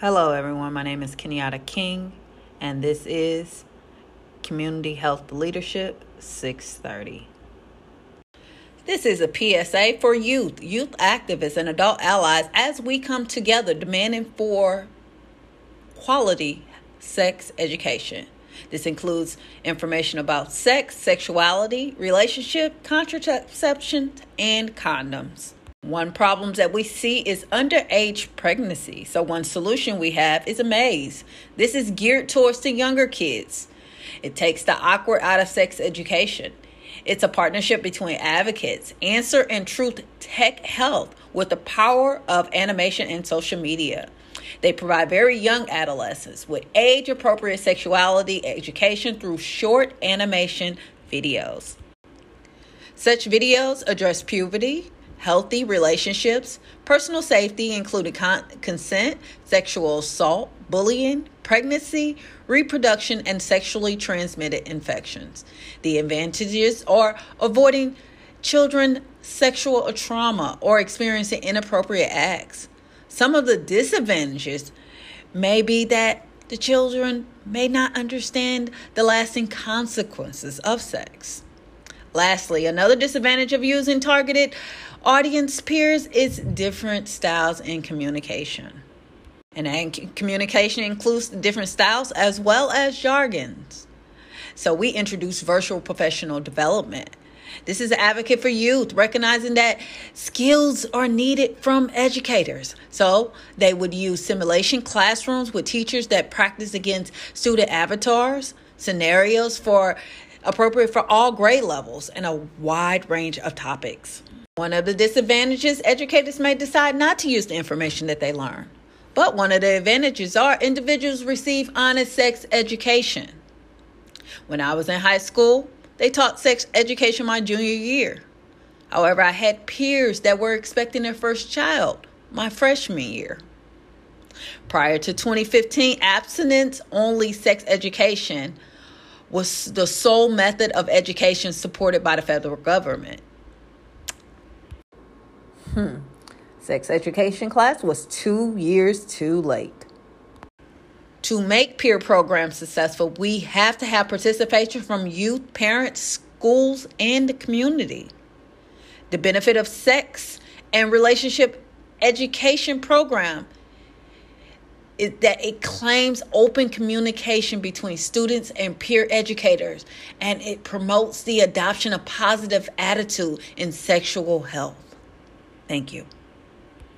Hello, everyone. My name is Kenyatte King, and this is Community Health Leadership 630. This is a PSA for youth, youth activists, and adult allies as we come together demanding for quality sex education. This includes information about sex, sexuality, relationship, contraception, and condoms. One problem that we see is underage pregnancy. So, one solution we have is AMAZE. This is geared towards the younger kids. It takes the awkward out of sex education. It's a partnership between advocates, Answer and Youth Tech Health, with the power of animation and social media. They provide very young adolescents with age appropriate sexuality education through short animation videos. Such videos address puberty, healthy relationships, personal safety, including con- consent, sexual assault, bullying, pregnancy, reproduction, and sexually transmitted infections. The advantages are avoiding children sexual trauma or experiencing inappropriate acts. Some of the disadvantages may be that the children may not understand the lasting consequences of sex. Lastly, another disadvantage of using targeted audience peers is different styles in communication. And communication includes different styles as well as jargons. So we introduce virtual professional development. This is an advocate for youth, recognizing that skills are needed from educators. So they would use simulation classrooms with teachers that practice against student avatars, scenarios for appropriate for all grade levels, and a wide range of topics. One of the disadvantages, educators may decide not to use the information that they learn. But one of the advantages are individuals receive honest sex education. When I was in high school, they taught sex education my junior year. However, I had peers that were expecting their first child my freshman year. Prior to 2015, abstinence only sex education was the sole method of education supported by the federal government. Hmm. Sex education class was two years too late. To make peer programs successful, we have to have participation from youth, parents, schools, and the community. The benefit of sex and relationship education program is that it claims open communication between students and peer educators and it promotes the adoption of positive attitude in sexual health. Thank you.